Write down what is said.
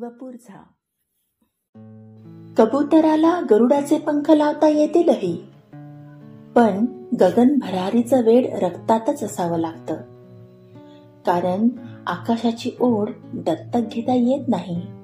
वपूरझा कबुतराला गरुडाचे पंख लावता येतीलही. पण गगन भरारीचं वेड रक्तातच असावं लागतं. कारण आकाशाची ओढ दत्तक घेता येत नाही.